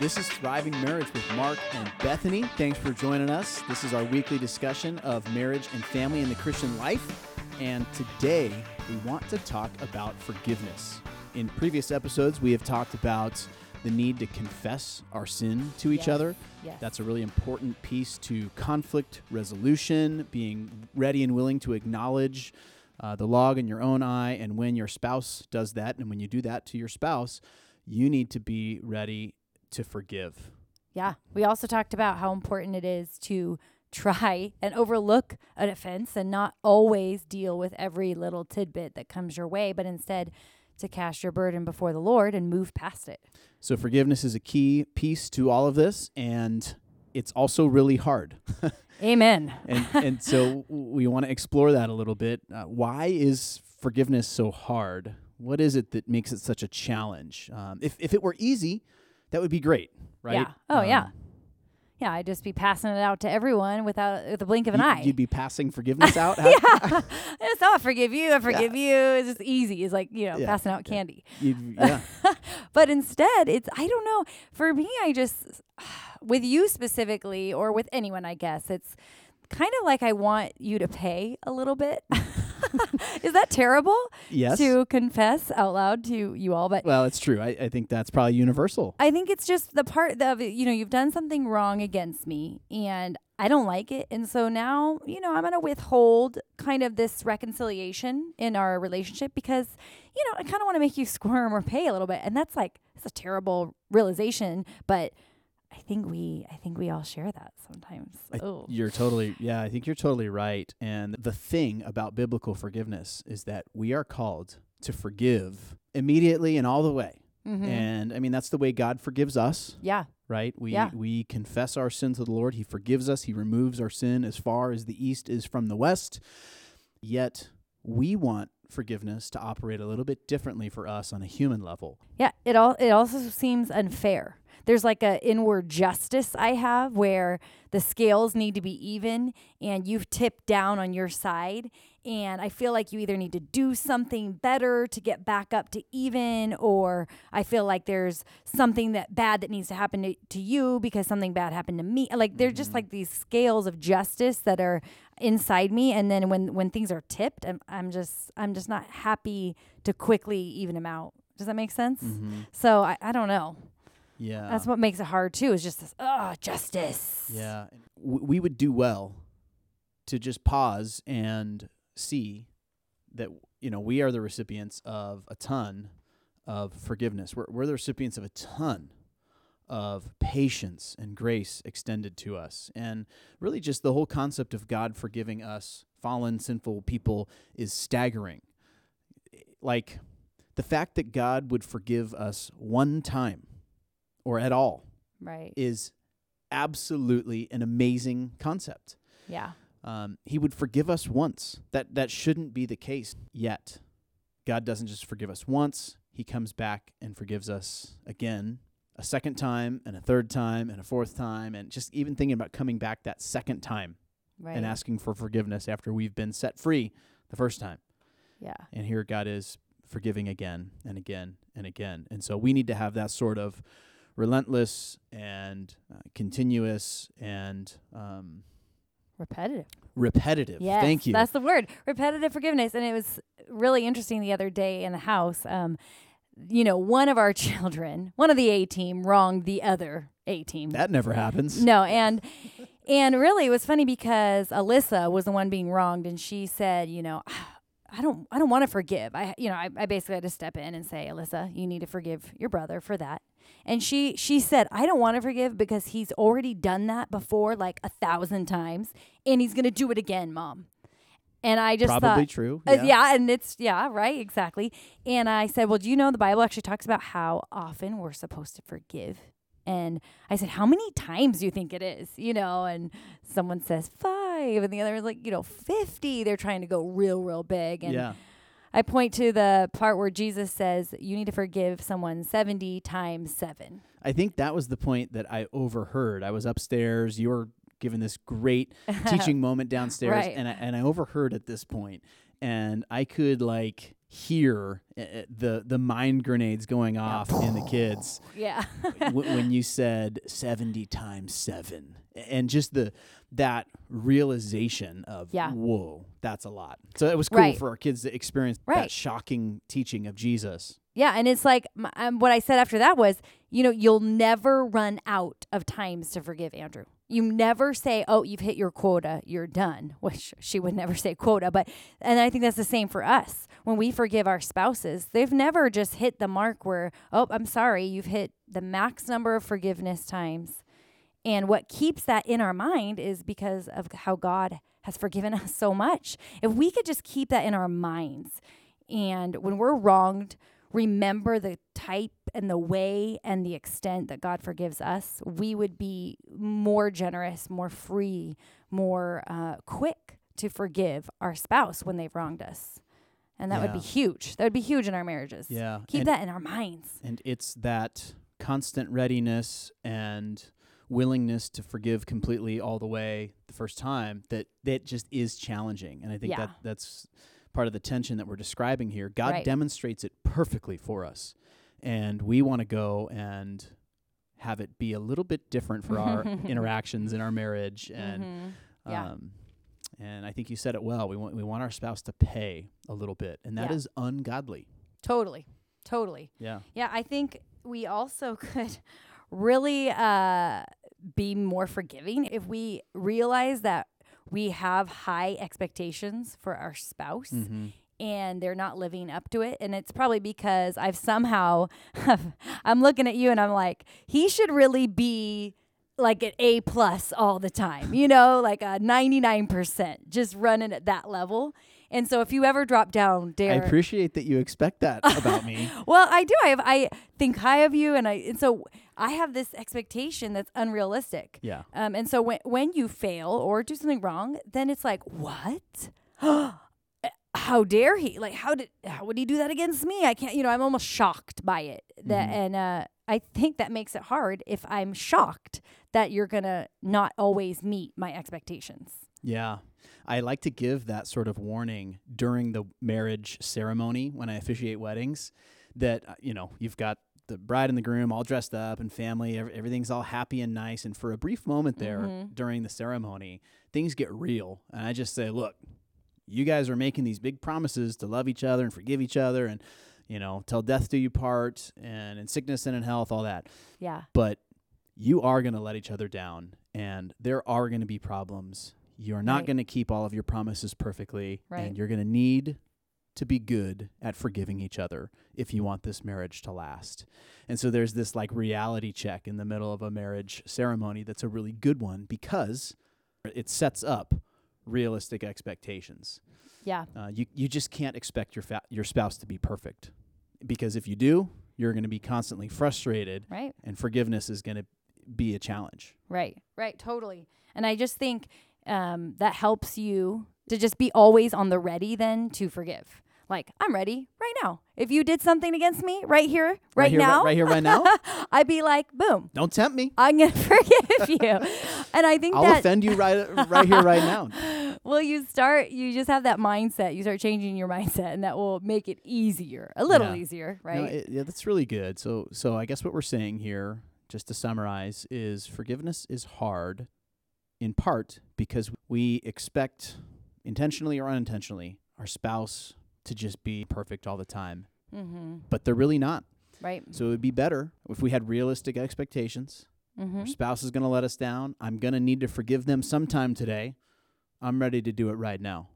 This is Thriving Marriage with Mark and Bethany. Thanks for joining us. This is our weekly discussion of marriage and family in the Christian life. And today we want to talk about forgiveness. In previous episodes, we have talked about the need to confess our sin to each Yes. other. Yes. That's a really important piece to conflict resolution, being ready and willing to acknowledge uh, the log in your own eye. And when your spouse does that, and when you do that to your spouse, you need to be ready to forgive. Yeah. We also talked about how important it is to try and overlook an offense and not always deal with every little tidbit that comes your way, but instead to cast your burden before the Lord and move past it. So, forgiveness is a key piece to all of this, and it's also really hard. Amen. and, and so, we want to explore that a little bit. Uh, why is forgiveness so hard? What is it that makes it such a challenge? Um, if, if it were easy, that would be great, right? Yeah. Oh, yeah. Um, Yeah, I'd just be passing it out to everyone without with a blink of an you- eye. You'd be passing forgiveness out. Yeah. it's not forgive you, I forgive you. It's just easy. It's like, you know, Yeah, passing out candy. yeah. but instead, it's I don't know. For me, I just with you specifically, or with anyone, I guess it's kind of like I want you to pay a little bit. Is that terrible Yes. to confess out loud to you all? But Well, it's true. I, I think that's probably universal. I think it's just the part of you know, you've done something wrong against me and I don't like it. And so now, you know, I'm going to withhold kind of this reconciliation in our relationship because, you know, I kind of want to make you squirm or pay a little bit. And that's like, it's a terrible realization, but I think we, I think we all share that sometimes. Oh, You're totally, yeah, I think you're totally right. And the thing about biblical forgiveness is that we are called to forgive immediately and all the way. Mhm. And I mean, that's the way God forgives us, yeah, right? We, Yeah. we confess our sin to the Lord. He forgives us, He removes our sin as far as the east is from the west. Yet we want forgiveness to operate a little bit differently for us on a human level. Yeah, it all it also seems unfair. There's like a inward justice I have where the scales need to be even and you've tipped down on your side and I feel like you either need to do something better to get back up to even or I feel like there's something that bad that needs to happen to, to you because something bad happened to me. Like they're just mm-hmm. like these scales of justice that are inside me and then when when things are tipped I'm, I'm just I'm just not happy to quickly even them out. Does that make sense? Mm-hmm. So I, I don't know. Yeah. That's what makes it hard too. Is just this oh justice. Yeah. W- we would do well to just pause and see that, you know, we are the recipients of a ton of forgiveness. We're, we're the recipients of a ton of patience and grace extended to us. And really, just the whole concept of God forgiving us, fallen, sinful people, is staggering. Like the fact that God would forgive us one time or at all Right. is absolutely an amazing concept. Yeah. Um, he would forgive us once. That that shouldn't be the case yet. God doesn't just forgive us once. He comes back and forgives us again, a second time, and a third time, and a fourth time, and just even thinking about coming back that second time Right. and asking for forgiveness after we've been set free the first time. yeah. And here God is forgiving again and again and again. And so we need to have that sort of relentless and uh, continuous and um, Repetitive. repetitive. Yes. Thank you. That's the word. Repetitive forgiveness. And it was really interesting the other day in the house. Um, you know, one of our children, one of the A team wronged the other A team. that never happens. No, and and really it was funny because Alyssa was the one being wronged and she said, you know, I don't I don't want to forgive. I you know, I, I basically had to step in and say, Alyssa, you need to forgive your brother for that. And she she said, I don't want to forgive because he's already done that before like a thousand times and he's gonna do it again, mom. And I just Probably thought, true. uh, yeah, and it's yeah, right, exactly. And I said, "Well, do you know the Bible actually talks about how often we're supposed to forgive?" And I said, "How many times do you think it is?" You know, and someone says 5 and the other is like, you know, 50. They're trying to go real real big and yeah. I point to the part where Jesus says, "You need to forgive someone 70 times 7." I think that was the point that I overheard. I was upstairs. You were giving this great teaching moment downstairs, Right. and I, and I overheard at this point, and I could like hear uh, uh, the the mind grenades going off in the kids Yeah. w- when you said 70 times 7 and just the that realization of Yeah. whoa that's a lot so it was cool Right. for our kids to experience Right. that shocking teaching of jesus Yeah, and it's like um, what I said after that was, you know, you'll never run out of times to forgive Andrew. You never say, "Oh, you've hit your quota, you're done," which she would never say quota, but and I think that's the same for us. When we forgive our spouses, they've never just hit the mark where, "Oh, I'm sorry, you've hit the max number of forgiveness times." And what keeps that in our mind is because of how God has forgiven us so much. If we could just keep that in our minds, and when we're wronged, remember the type and the way and the extent that God forgives us, we would be more generous, more free, more uh, quick to forgive our spouse when they've wronged us. And that would be huge. That would be huge in our marriages. yeah Keep and, that in our minds. and it's that constant readiness and willingness to forgive completely all the way the first time that that just is challenging and i think Yeah. that that's part of the tension that we're describing here god Right. demonstrates it perfectly for us and we want to go and have it be a little bit different for our interactions in our marriage and Mhm. Yeah. um and i think you said it well we want we want our spouse to pay a little bit and that Yeah. is ungodly Totally. Totally. yeah Yeah, I think we also could really uh, be more forgiving if we realize that we have high expectations for our spouse mm-hmm. and they're not living up to it. And it's probably because I've somehow, I'm looking at you and I'm like, he should really be like an A plus all the time, you know, like a 99%, just running at that level. And so if you ever drop down, i appreciate that you expect that about me Well, I do. I have, I think high of you, and I and so I have this expectation that's unrealistic. yeah Um, and so when when you fail or do something wrong, then it's like, what? how dare he? Like, how did how would he do that against me? I can't. You know, I'm almost shocked by it. That Mhm. and uh, I think that makes it hard if I'm shocked that you're gonna not always meet my expectations. Yeah. I like to give that sort of warning during the marriage ceremony when I officiate weddings that, uh, you know, you've got the bride and the groom all dressed up and family, ev- everything's all happy and nice. And for a brief moment there Mhm. during the ceremony, things get real. And I just say, look, you guys are making these big promises to love each other and forgive each other and, you know, till death do you part and in sickness and in health, all that Yeah. but you are going to let each other down and there are going to be problems. You're not Right. going to keep all of your promises perfectly Right. and you're going to need to be good at forgiving each other if you want this marriage to last. And so there's this like reality check in the middle of a marriage ceremony that's a really good one because it sets up realistic expectations. Yeah. Uh, you you just can't expect your fa- your spouse to be perfect because if you do, you're going to be constantly frustrated Right. and forgiveness is going to be a challenge. Right, right, totally. And I just think um, that helps you to just be always on the ready then to forgive. Like, I'm ready right now. If you did something against me right here, right, here, now, right here, right now. I'd be like, boom, Don't tempt me. I'm going to forgive you. And I think I'll that, offend you right right here, right now. well, you start, you just have that mindset. You start changing your mindset, and that will make it easier, a little Yeah. easier, No, right? it- yeah, that's really good. So so I guess what we're saying here, just to summarize, is forgiveness is hard, in part because we expect, intentionally or unintentionally, our spouse to just be perfect all the time, mm-hmm. but they're really not. Right. So it would be better if we had realistic expectations. Mm-hmm. Our spouse is going to let us down. I'm going to need to forgive them sometime today. I'm ready to do it right now.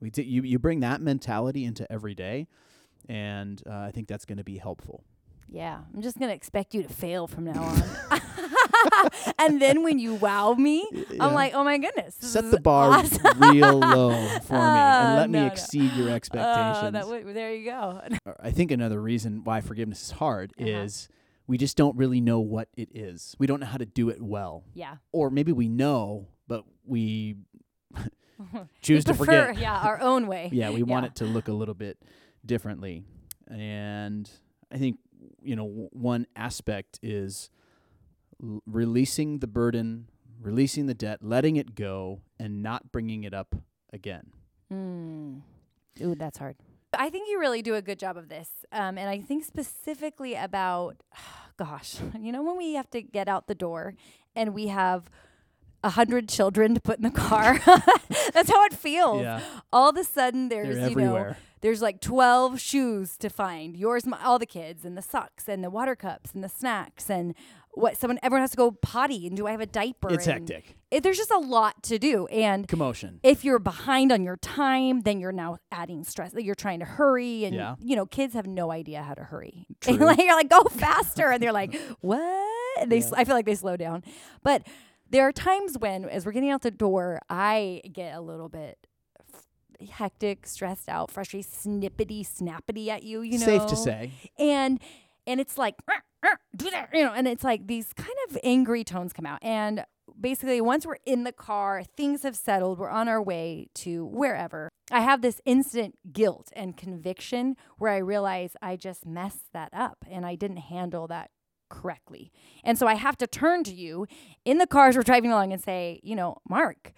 We t- you you bring that mentality into every day, and uh, I think that's going to be helpful. Yeah, I'm just gonna expect you to fail from now on. and then when you wow me, Yeah. I'm like, oh my goodness, set the bar awesome. real low for me and Uh, let me no, no. exceed your Oh, expectations. that would, there you go. Uh, I think another reason why forgiveness is hard Uh-huh. is we just don't really know what it is. We don't know how to do it well, yeah, or maybe we know, but we choose we to prefer, forget. Yeah, our own way. yeah, we want Yeah. it to look a little bit differently. And I think, you know, w- one aspect is l- releasing the burden, releasing the debt, letting it go, and not bringing it up again. Mm. Ooh, that's hard. I think you really do a good job of this. Um, and I think specifically about, gosh, you know, when we have to get out the door and we have a hundred children to put in the car. That's how it feels. Yeah. All of a sudden, there's They're you know, there's like twelve shoes to find. Yours, my, all the kids, and the socks, and the water cups, and the snacks, and what someone everyone has to go potty. And do I have a diaper? It's and hectic. It, there's just a lot to do, and Commotion. if you're behind on your time, then you're now adding stress. Like, You're trying to hurry, and Yeah. you know, kids have no idea how to hurry. True. And like, you're like, go faster, and they're like, what? And they, Yeah. I feel like they slow down. But there are times when, as we're getting out the door, I get a little bit f- hectic, stressed out, frustrated, snippety, snappity at you. You know, Safe to say. and and it's like "Rah, rah, do that you know and it's like these kind of angry tones come out and basically once we're in the car things have settled we're on our way to wherever i have this instant guilt and conviction where i realize i just messed that up and i didn't handle that correctly and so i have to turn to you in the car as we're driving along and say you know mark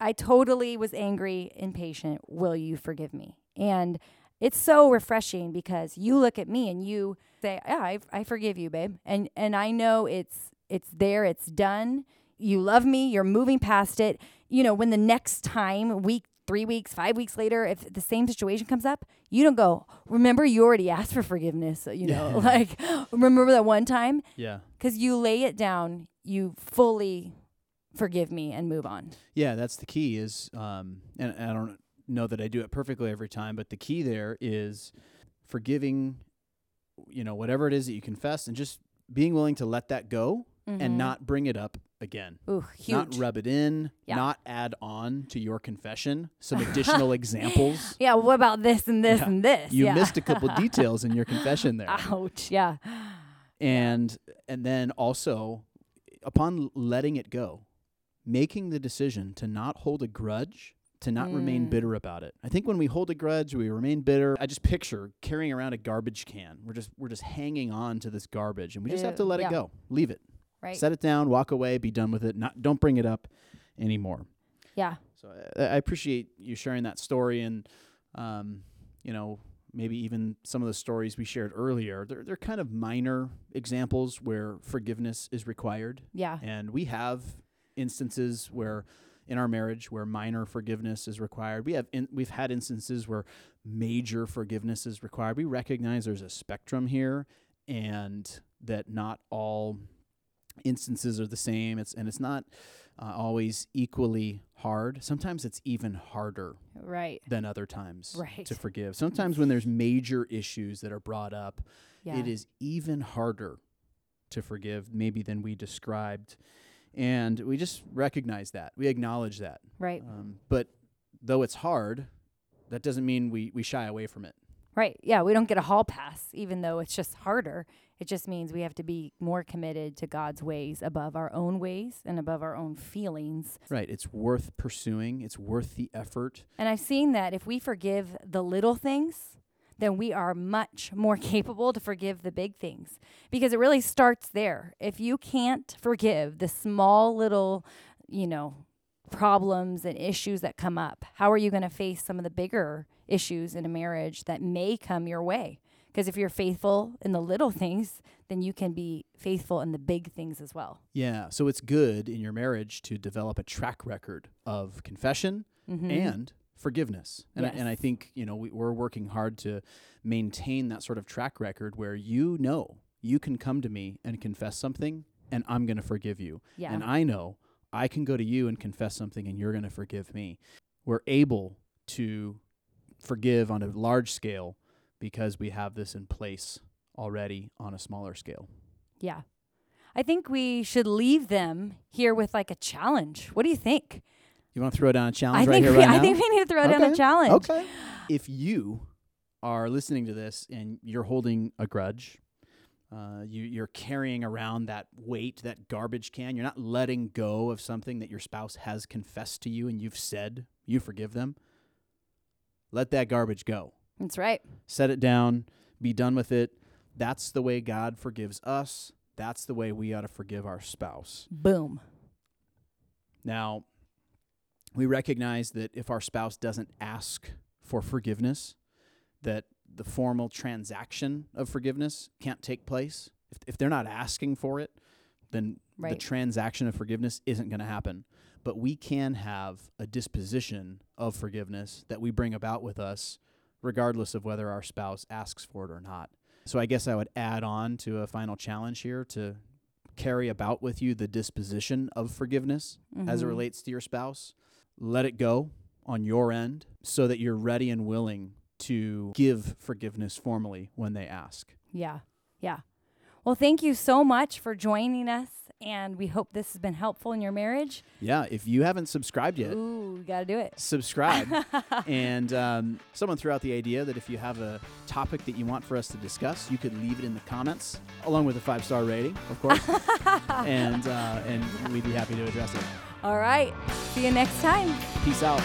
i totally was angry impatient will you forgive me and it's so refreshing because you look at me and you say, "Yeah, I, I forgive you, babe," and and I know it's it's there, it's done. You love me. You're moving past it. You know, when the next time, week, three weeks, five weeks later, if the same situation comes up, you don't go. Remember, you already asked for forgiveness. You know, Yeah. like remember that one time Yeah. because you lay it down. You fully forgive me and move on. Yeah, that's the key is um and I don't know that I do it perfectly every time, but the key there is forgiving you know whatever it is that you confess and just being willing to let that go Mhm. and not bring it up again. Ooh, huge. Not rub it in, Yeah. not add on to your confession some additional examples. yeah. What about this and this Yeah. and this? You yeah. missed a couple details in your confession there. Ouch. Yeah. and and then also upon letting it go making the decision to not hold a grudge to not remain Mm. bitter about it i think when we hold a grudge we remain bitter i just picture carrying around a garbage can we're just we're just hanging on to this garbage and we just have to let it go leave it Right. set it down walk away be done with it not don't bring it up anymore yeah. so I, I appreciate you sharing that story, and um, you know maybe even some of the stories we shared earlier. They're they're kind of minor examples where forgiveness is required, Yeah. and we have instances where in our marriage where minor forgiveness is required. We have in, we've had instances where major forgiveness is required. We recognize there's a spectrum here, and that not all instances are the same. It's and it's not uh, always equally hard. Sometimes it's even harder Right. than other times Right. to forgive. Sometimes when there's major issues that are brought up, Yeah. it is even harder to forgive maybe than we described. And we just recognize that. We acknowledge that. Right. Um, but though it's hard, that doesn't mean we, we shy away from it. Right. Yeah. We don't get a hall pass, even though it's just harder. It just means we have to be more committed to God's ways above our own ways and above our own feelings. Right. It's worth pursuing, it's worth the effort. And I've seen that if we forgive the little things, then we are much more capable to forgive the big things because it really starts there. If you can't forgive the small little, you know, problems and issues that come up, how are you going to face some of the bigger issues in a marriage that may come your way? Because if you're faithful in the little things, then you can be faithful in the big things as well. Yeah. So it's good in your marriage to develop a track record of confession Mm-hmm. and forgiveness. And, I, and I think, you know, we, we're working hard to maintain that sort of track record where you know you can come to me and confess something and I'm going to forgive you. yeah. And I know I can go to you and confess something and you're going to forgive me. We're able to forgive on a large scale because we have this in place already on a smaller scale. Yeah. I think we should leave them here with like a challenge. What do you think? You want to throw down a challenge I right think here, we, right I now? think we need to throw down a challenge. Okay. If you are listening to this and you're holding a grudge, uh, you, you're carrying around that weight, that garbage can, you're not letting go of something that your spouse has confessed to you and you've said you forgive them, let that garbage go. That's right. Set it down, be done with it. That's the way God forgives us. That's the way we ought to forgive our spouse. Boom. Now, we recognize that if our spouse doesn't ask for forgiveness, that the formal transaction of forgiveness can't take place. If, if they're not asking for it, then the transaction of forgiveness isn't going to happen. But we can have a disposition of forgiveness that we bring about with us, regardless of whether our spouse asks for it or not. So I guess I would add on to a final challenge here to carry about with you the disposition of forgiveness as it Mhm. relates to your spouse. Let it go on your end so that you're ready and willing to give forgiveness formally when they ask. Yeah. Yeah. Well, thank you so much for joining us. And we hope this has been helpful in your marriage. Yeah, if you haven't subscribed yet, Ooh, we got to do it. subscribe. and um, someone threw out the idea that if you have a topic that you want for us to discuss, you could leave it in the comments, along with a five star rating, of course. and uh, and we'd be happy to address it. All right. See you next time. Peace out.